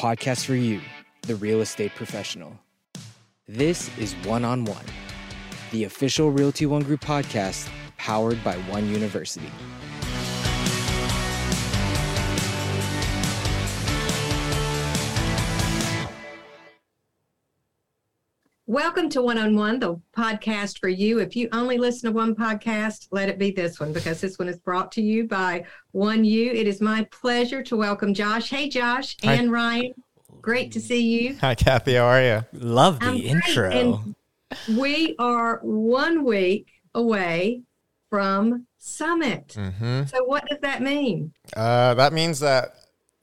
podcast for you, the real estate professional. This is One on One, the official Realty One Group podcast powered by One University. Welcome to One on One, the podcast for you. If you only listen to one podcast, let it be this one because this one is brought to you by One U. It is my pleasure to welcome Josh. Hey, Josh Hi. and Ryan. Great to see you. Hi, Kathy. How are you? Love the I'm great, intro. and we are one week away from Summit. hmm So, what does that mean? Uh, that means that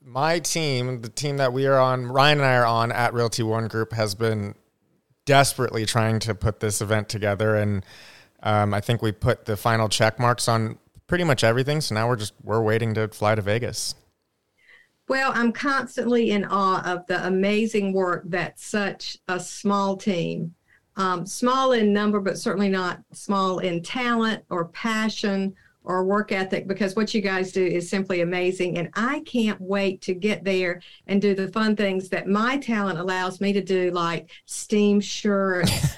my team, the team that we are on, Ryan and I are on at Realty One Group, has been desperately trying to put this event together, and um, I think we put the final check marks on pretty much everything. So now we're just we're waiting to fly to Vegas. Well, I'm constantly in awe of the amazing work that such a small team, um, small in number, but certainly not small in talent or passion or work ethic, because what you guys do is simply amazing. And I can't wait to get there and do the fun things that my talent allows me to do, like steam shirts,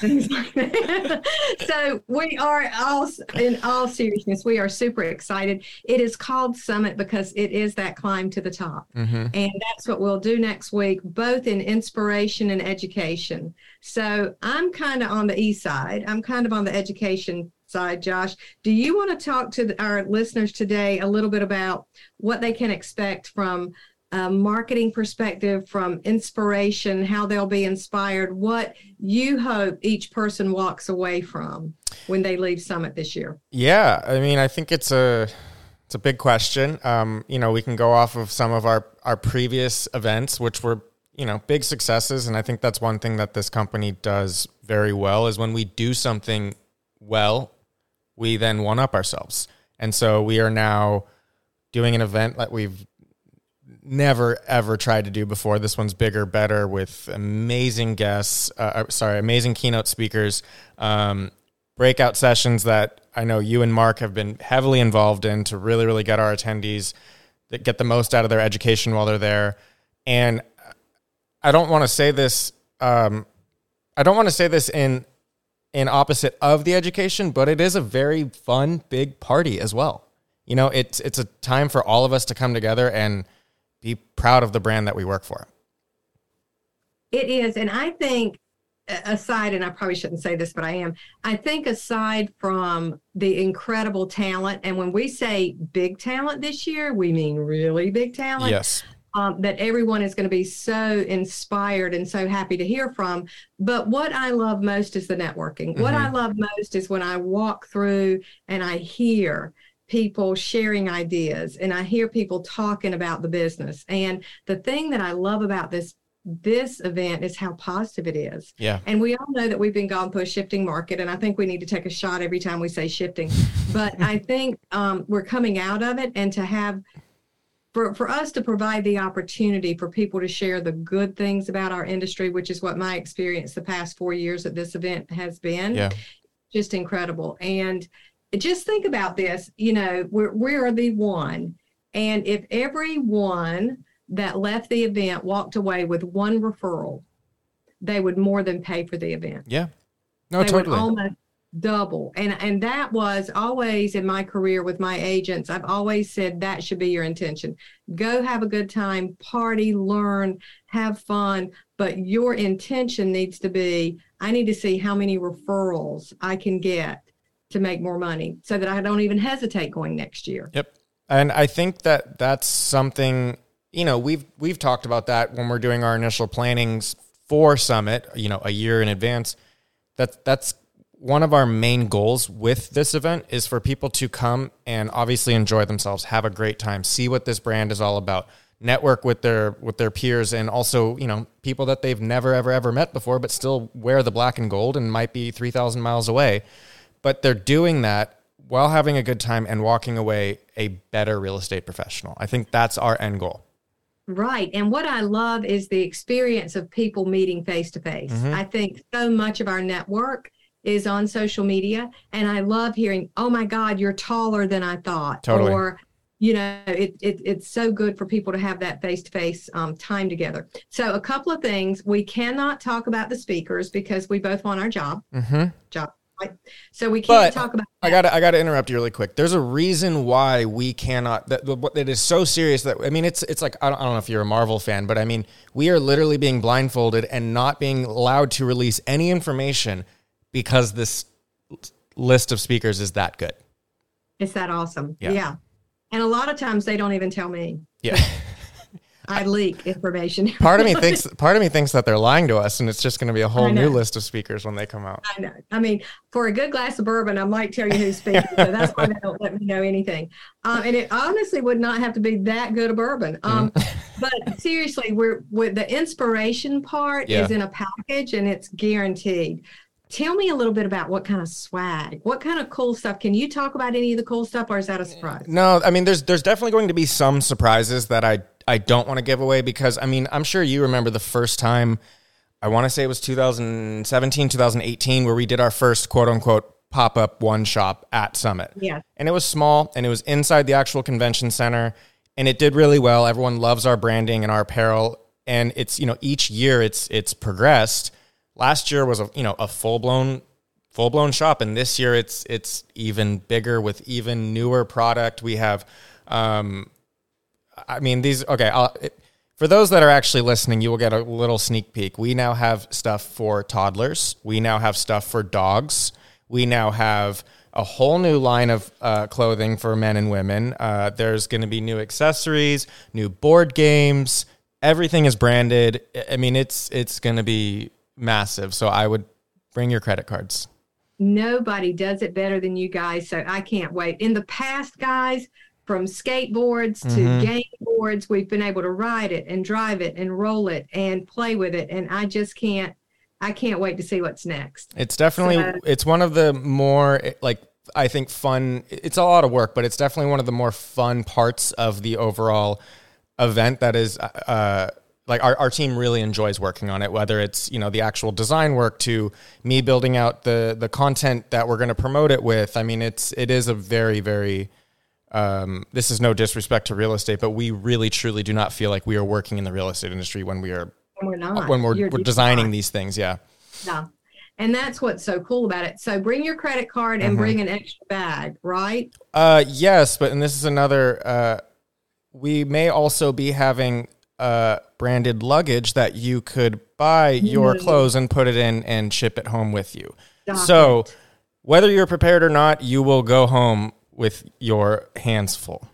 things like that. so we are all, in all seriousness, we are super excited. It is called Summit because it is that climb to the top. hmm And that's what we'll do next week, both in inspiration and education. So I'm kind of on the east side. I'm kind of on the education side, Josh. Do you want to talk to our listeners today a little bit about what they can expect from a marketing perspective, from inspiration, how they'll be inspired, what you hope each person walks away from when they leave Summit this year? Yeah, I mean, I think it's a it's a big question. Um, you know, we can go off of some of our our previous events, which were you know big successes, and I think that's one thing that this company does very well is when we do something well, we then one up ourselves, and so we are now doing an event that we've never ever tried to do before. This one's bigger, better, with amazing guests. Uh, uh, sorry, amazing keynote speakers. Um, breakout sessions that I know you and Mark have been heavily involved in to really, really get our attendees that get the most out of their education while they're there. And I don't want to say this. Um, I don't want to say this in in opposite of the education, but it is a very fun, big party as well. You know, it's it's a time for all of us to come together and be proud of the brand that we work for. It is. And I think, aside, and I probably shouldn't say this, but I am, I think aside from the incredible talent, and when we say big talent this year, we mean really big talent. Yes. Um, that everyone is going to be so inspired and so happy to hear from. But what I love most is the networking. What I love most is when I walk through and I hear people sharing ideas and I hear people talking about the business. And the thing that I love about this this event is how positive it is. Yeah. And we all know that we've been gone through a shifting market, and I think we need to take a shot every time we say shifting. But I think um, we're coming out of it, and to have for, for us to provide the opportunity for people to share the good things about our industry, which is what my experience the past four years at this event has been, Yeah. just incredible. And just think about this, you know, we're, we are the one. And if everyone that left the event walked away with one referral, they would more than pay for the event Yeah. No, they totally. would almost double and and that was always in my career with my agents i've always said that should be your intention go have a good time party learn have fun but your intention needs to be i need to see how many referrals i can get to make more money so that i don't even hesitate going next year Yep. And I think that that's something, you know, we've we've talked about that when we're doing our initial plannings for Summit, you know, a year in advance. That that's one of our main goals with this event is for people to come and obviously enjoy themselves, have a great time, see what this brand is all about, network with their with their peers and also, you know, people that they've never ever ever met before but still wear the black and gold and might be 3000 miles away. But they're doing that while having a good time and walking away a better real estate professional. I think that's our end goal. Right. And what I love is the experience of people meeting face to face. Mhm. I think so much of our network is on social media. And I love hearing, oh my God, you're taller than I thought. Totally. Or you know, it, it it's so good for people to have that face to face time together. So, a couple of things we cannot talk about the speakers because we both want our job. Mm-hmm. Job. Right. So we can't But talk about. I got to I got to interrupt you really quick. There's a reason why we cannot that it is so serious that I mean it's it's like I don't, I don't know if you're a Marvel fan, but I mean we are literally being blindfolded and not being allowed to release any information because this list of speakers is that good. It's that awesome. Yeah. yeah. And a lot of times they don't even tell me. Yeah. I leak information. part of me thinks part of me thinks that they're lying to us and it's just going to be a whole new list of speakers when they come out. I know. I mean, for a good glass of bourbon, I might tell you who's speaking. so that's why they don't let me know anything. Um, and it honestly would not have to be that good a bourbon. Um, Mm-hmm. but seriously, we're with the inspiration part Yeah. is in a package and it's guaranteed. Tell me a little bit about what kind of swag, what kind of cool stuff. Can you talk about any of the cool stuff, or is that a surprise? No, I mean there's there's definitely going to be some surprises that I I don't want to give away because I mean I'm sure you remember the first time I want to say it was 2017 2018 where we did our first quote unquote pop up one shop at Summit. Yeah. And it was small and it was inside the actual convention center and it did really well. Everyone loves our branding and our apparel and it's you know each year it's it's progressed. Last year was a you know a full blown full blown shop and this year it's it's even bigger with even newer product. We have um I mean these okay, it, for those that are actually listening, you will get a little sneak peek. We now have stuff for toddlers. We now have stuff for dogs. We now have a whole new line of uh, clothing for men and women. Uh, there's going to be new accessories, new board games. Everything is branded. I- I mean, it's it's going to be massive. So I would bring your credit cards. Nobody does it better than you guys. So I can't wait. In the past, guys, from skateboards to Mhm. game boards, we've been able to ride it and drive it and roll it and play with it. And I just can't, I can't wait to see what's next. It's definitely So- it's one of the more like I think fun. It's a lot of work, but it's definitely one of the more fun parts of the overall event. That is, uh, like our, our team really enjoys working on it. Whether it's you know the actual design work to me building out the the content that we're going to promote it with. I mean, it's it is a very very. Um, this is no disrespect to real estate, but we really truly do not feel like we are working in the real estate industry when we are And we're not. when we're, we're designing not. these things. Yeah. No. And that's what's so cool about it. So bring your credit card and Mhm. bring an extra bag, right? Uh, yes, but and this is another. Uh, we may also be having uh branded luggage that you could buy your Mhm. clothes and put it in and ship it home with you. Stop so, it. whether you're prepared or not, you will go home with your hands full.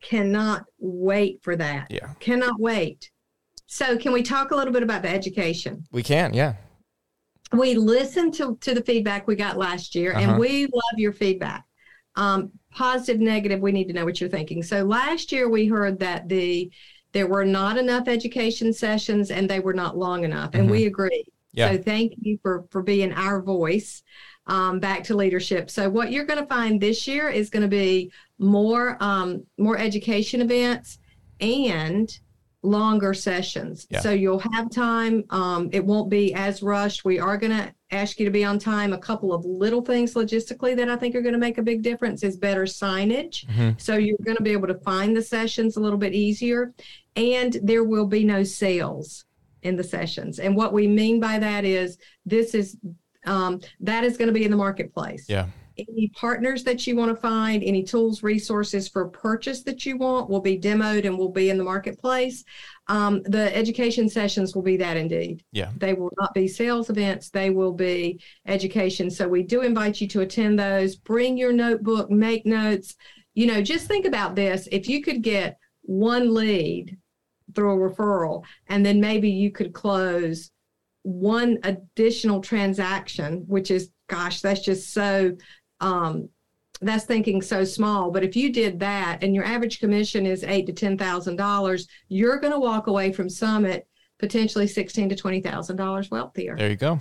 cannot wait for that. Yeah, Cannot wait. So can we talk a little bit about the education? we can. Yeah, we listened to, to the feedback we got last year Uh-huh. and we love your feedback um, positive negative we need to know what you're thinking so last year we heard that the there were not enough education sessions and they were not long enough and Mhm. we agree Yeah. so thank you for for being our voice um, back to leadership so what you're going to find this year is going to be more um, more education events and longer sessions. Yeah. So you'll have time. Um, it won't be as rushed. We are going to ask you to be on time. A couple of little things logistically that I think are going to make a big difference is better signage. Mhm. So you're going to be able to find the sessions a little bit easier. And there will be no sales in the sessions. And what we mean by that is this is um, that is going to be in the marketplace yeah, any partners that you want to find, any tools, resources for purchase that you want will be demoed and will be in the marketplace. Um, the education sessions will be that indeed. Yeah. They will not be sales events, they will be education. So we do invite you to attend those. Bring your notebook, make notes. You know, just think about this. If you could get one lead through a referral, and then maybe you could close one additional transaction, which is, gosh, that's just so um, that's thinking so small. But if you did that and your average commission is eight to ten thousand dollars, you're going to walk away from Summit potentially sixteen to twenty thousand dollars wealthier. there you go.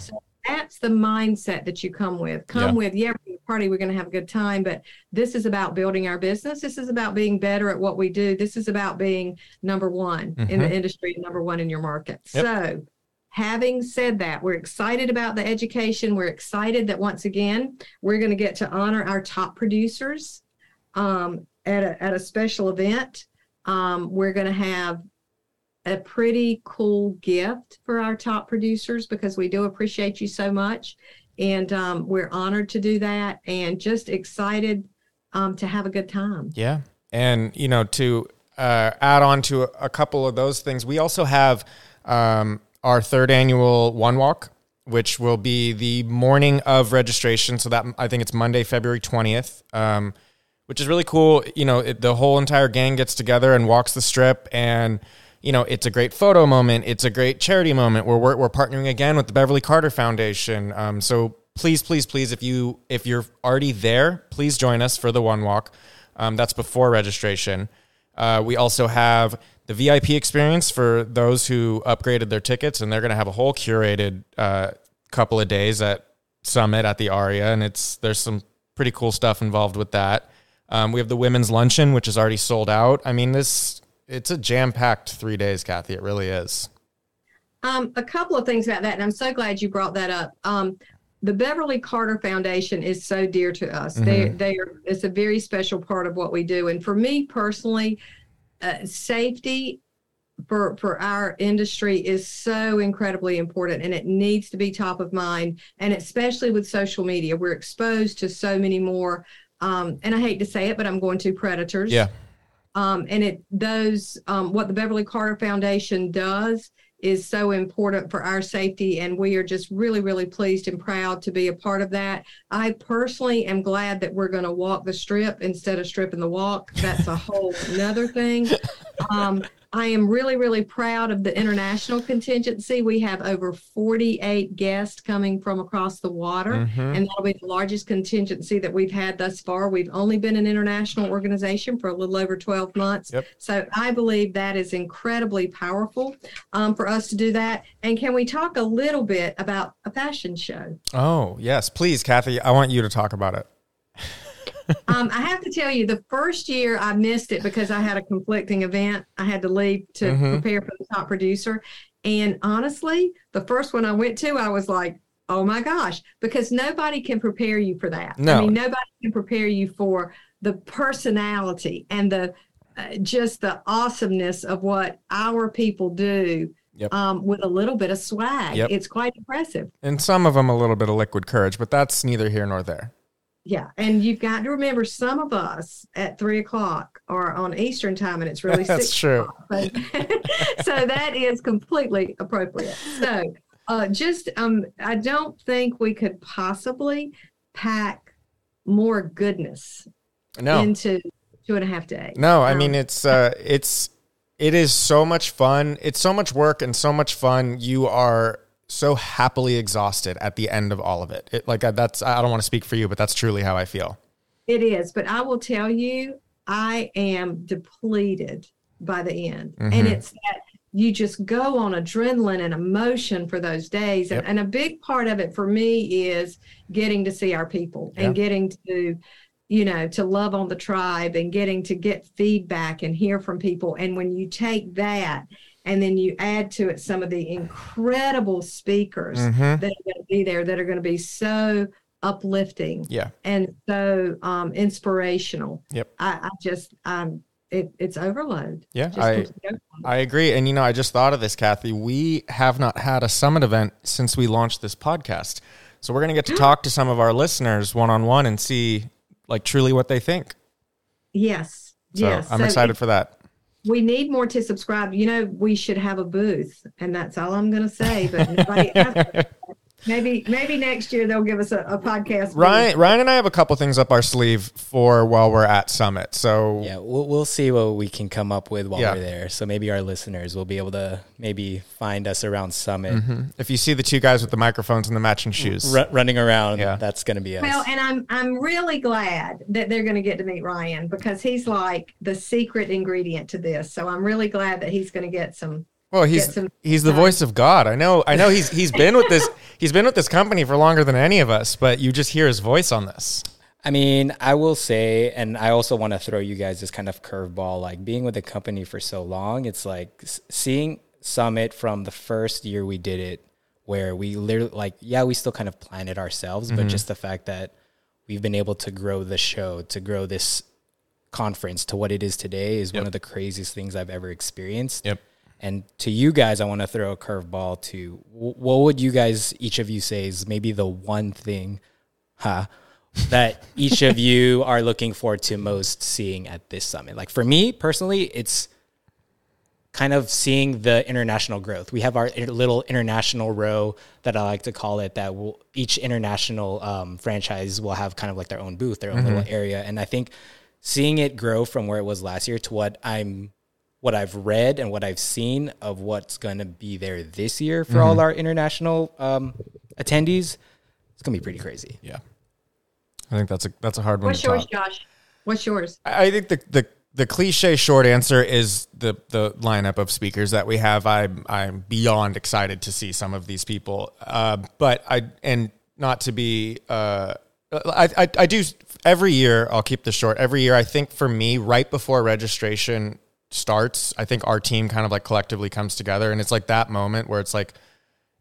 That's the mindset that you come with. Come Yeah. with, yeah, we're party, we're going to have a good time, but this is about building our business. This is about being better at what we do. This is about being number one in the Mhm. industry, number one in your market. Yep. So having said that, we're excited about the education. We're excited that once again, we're going to get to honor our top producers. Um, at a, at a special event, um, we're going to have a pretty cool gift for our top producers because we do appreciate you so much. And um, we're honored to do that and just excited um, to have a good time. Yeah. And, you know, to uh, add on to a, couple of those things, we also have um, our third annual One Walk, which will be the morning of registration. So that I think it's Monday, February 20th. Um, which is really cool. You know, it, the whole entire gang gets together and walks the strip, and you know, it's a great photo moment. It's a great charity moment where we're, we're partnering again with the Beverly Carter Foundation. Um, so please, please, please, if you if you're already there, please join us for the One Walk. Um, that's before registration. Uh, we also have the VIP experience for those who upgraded their tickets, and they're going to have a whole curated uh, couple of days at Summit at the Aria, and it's there's some pretty cool stuff involved with that. Um, we have the women's luncheon, which is already sold out. I mean, this it's a jam packed three days, Kathy. It really is. Um, a couple of things about that, and I'm so glad you brought that up. Um, the Beverly Carter Foundation is so dear to us. Mm-hmm. They they are it's a very special part of what we do. And for me personally, uh, safety for for our industry is so incredibly important and it needs to be top of mind and especially with social media. We're exposed to so many more um, and i hate to say it but i'm going to predators. Yeah. Um, and it those um, what the Beverly Carter Foundation does is so important for our safety, and we are just really, really pleased and proud to be a part of that. I personally am glad that we're going to walk the strip instead of stripping the walk. That's a whole another thing. Um, I am really, really proud of the international contingency. We have over 48 guests coming from across the water, mm-hmm. and that'll be the largest contingency that we've had thus far. We've only been an international organization for a little over 12 months. Yep. So I believe that is incredibly powerful um, for us to do that. And can we talk a little bit about a fashion show? Oh, yes, please, Kathy. I want you to talk about it um, I have to tell you, the first year I missed it because I had a conflicting event. I had to leave to mm-hmm. prepare for the top producer. And honestly, the first one I went to, I was like, oh my gosh, because nobody can prepare you for that. No. I mean, nobody can prepare you for the personality and the uh, just the awesomeness of what our people do Yep. Um, with a little bit of swag. Yep. It's quite impressive. And some of them a little bit of liquid courage, but that's neither here nor there. Yeah, and you've got to remember some of us at three o'clock are on Eastern time, and it's really that's true. so that is completely appropriate. So, uh, just um, I don't think we could possibly pack more goodness no. into two and a half days. No, I um, mean it's uh, it's it is so much fun. It's so much work and so much fun. You are so happily exhausted at the end of all of it. it like uh, that's I don't want to speak for you, but that's truly how I feel. It is, but I will tell you, I am depleted by the end, mm-hmm. and it's that you just go on adrenaline and emotion for those days, yep. and, and, a big part of it for me is getting to see our people and getting to you know to love on the tribe and getting to get feedback and hear from people and when you take that and then you add to it some of the incredible speakers mm-hmm. that are going to be there that are going to be so uplifting yeah. and so um, inspirational. Yep. I, I just um it, it's overload. Yeah i i agree. And you know i just thought of this kathy. We have not had a summit event since we launched this podcast. So we're going to get to talk to some of our listeners one-on-one and see like truly what they think. Yes. So yes. I'm so excited it, for that we need more to subscribe. You know, we should have a booth, and that's all I'm going to say. But maybe maybe next year they'll give us a, a podcast. Ryan, Ryan and I have a couple things up our sleeve for while we're at Summit. So yeah, we'll, we'll see what we can come up with while yeah. we're there. So maybe our listeners will be able to maybe find us around Summit. Mm-hmm. If you see the two guys with the microphones and the matching shoes R- running around, yeah. that's going to be us. Well, and I'm I'm really glad that they're going to get to meet Ryan because he's like the secret ingredient to this. So I'm really glad that he's going to get some well, he's he's the voice of God. I know. I know he's he's been with this he's been with this company for longer than any of us, but you just hear his voice on this. I mean, I will say, and I also want to throw you guys this kind of curveball. Like being with the company for so long, it's like seeing Summit from the first year we did it, where we literally like, yeah, we still kind of planned it ourselves, mm-hmm. but just the fact that we've been able to grow the show, to grow this conference to what it is today is Yep. one of the craziest things I've ever experienced. Yep. And to you guys, I want to throw a curveball to what would you guys, each of you say is maybe the one thing, huh, that each of you are looking forward to most seeing at this summit? Like for me personally, it's kind of seeing the international growth. We have our little international row that I like to call it. That will each international um, franchise will have kind of like their own booth, their own little area, and I think seeing it grow from where it was last year to what I'm, what I've read and what I've seen of what's going to be there this year for all our international um, attendees, it's going to be pretty crazy. Yeah. I think that's a that's a hard one What's yours, top. Josh? What's yours? I I think the, the the cliche short answer is the the lineup of speakers that we have. I'm I'm beyond excited to see some of these people. Uh, but I and not to be uh, I, I I do every year. I'll keep this short. Every year, I think for me, right before registration starts, I think our team kind of like collectively comes together, and it's like that moment where it's like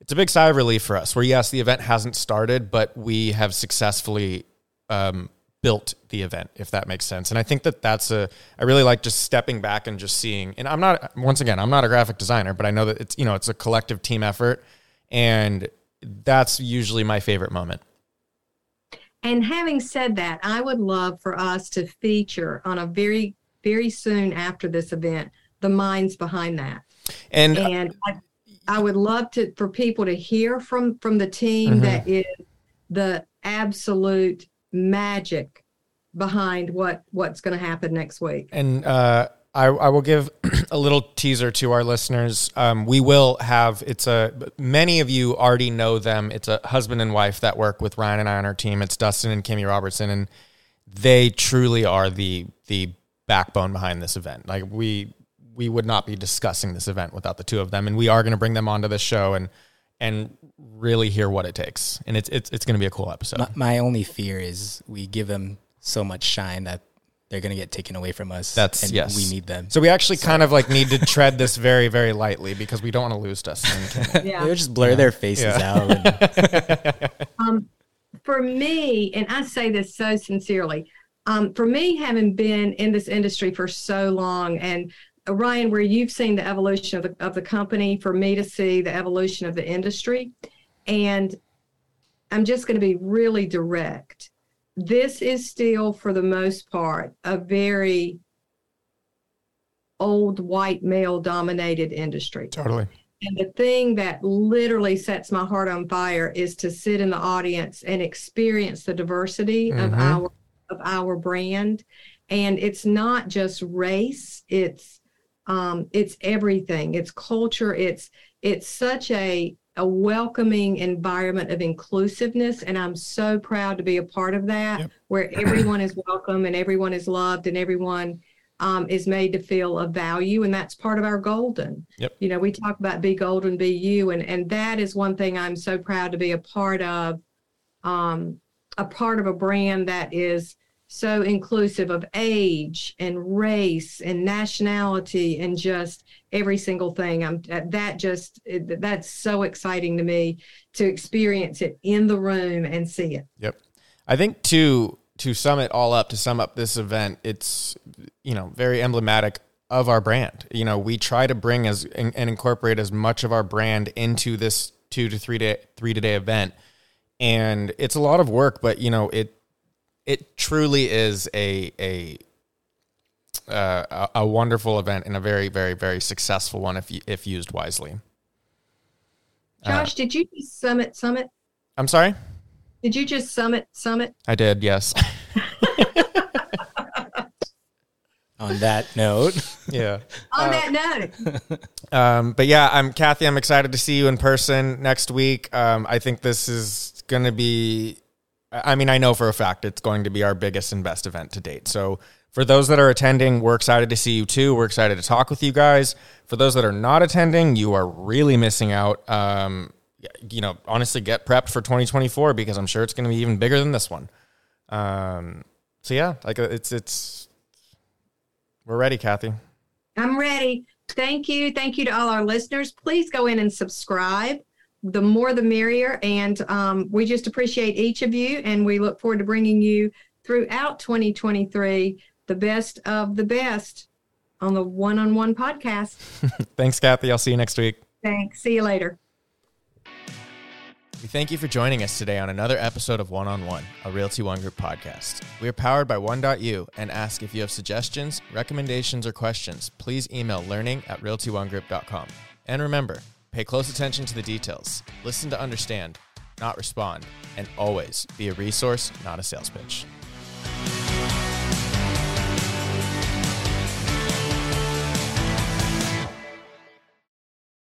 it's a big sigh of relief for us. Where yes, the event hasn't started, but we have successfully um, built the event, if that makes sense. And I think that that's a, I really like just stepping back and just seeing, and I'm not, once again, I'm not a graphic designer, but I know that it's, you know, it's a collective team effort. And that's usually my favorite moment. And having said that, I would love for us to feature on a very, very soon after this event the minds behind that. And And I, I would love to for people to hear from from the team that is the absolute magic behind what what's going to happen next week. And uh, I, I will give a little teaser to our listeners. Um, we will have it's a many of you already know them. It's a husband and wife that work with Ryan and I on our team. It's Dustin and Kimmy Robertson, and they truly are the the backbone behind this event. Like we we would not be discussing this event without the two of them, and we are going to bring them onto this show and and really hear what it takes. And it's it's it's going to be a cool episode. My, my only fear is we give them so much shine that they're going to get taken away from us. That's and yes. We need them. So we actually kind of like need to tread this very very lightly because we don't want to lose Dustin. yeah. They would just blur their faces Yeah. out. and- Um, for me, and I say this so sincerely, um, for me, having been in this industry for so long, and uh, Ryan, where you've seen the evolution of the, of the company, for me to see the evolution of the industry, and I'm just going to be really direct. This is still, for the most part, a very old white male dominated industry. totally. And the thing that literally sets my heart on fire is to sit in the audience and experience the diversity of Mhm. our of our brand. And it's not just race, it's um, it's everything. It's culture. It's it's such a a welcoming environment of inclusiveness. And I'm so proud to be a part of that, Yep. where everyone is welcome and everyone is loved and everyone um, is made to feel of value. And that's part of our golden you know we talk about be golden be you and and that is one thing i'm so proud to be a part of um a part of a brand that is so inclusive of age and race and nationality and just every single thing i'm that just that's so exciting to me to experience it in the room and see it Yep. I think to to sum it all up, to sum up this event, it's you know very emblematic of our brand. You know, we try to bring as and, and incorporate as much of our brand into this two to three day three to day event, and it's a lot of work, but you know it it truly is a a uh, a a wonderful event and a very very very successful one if you, if used wisely. Uh, josh did you just summit summit I'm sorry. did you just summit summit I did. Yes. on that note, yeah. on that note Um, but yeah, I'm Kathy. I'm excited to see you in person next week. Um, I think this is going to be. I mean, I know for a fact it's going to be our biggest and best event to date. So for those that are attending, we're excited to see you too. We're excited to talk with you guys. For those that are not attending, you are really missing out. Um, you know, honestly, get prepped for 2024 because I'm sure it's going to be even bigger than this one. Um, so yeah, like uh, it's it's we're ready, Kathy. I'm ready. Thank you. Thank you to all our listeners. Please go in and subscribe. The more the merrier. And um, we just appreciate each of you. And we look forward to bringing you throughout 2023 the best of the best on the one on one podcast. Thanks, Kathy. I'll see you next week. Thanks. See you later. We thank you for joining us today on another episode of One on One, a Realty One Group podcast. We are powered by One U and ask if you have suggestions, recommendations, or questions, please email learning at realtyonegroup.com. And remember, pay close attention to the details, listen to understand, not respond, and always be a resource, not a sales pitch.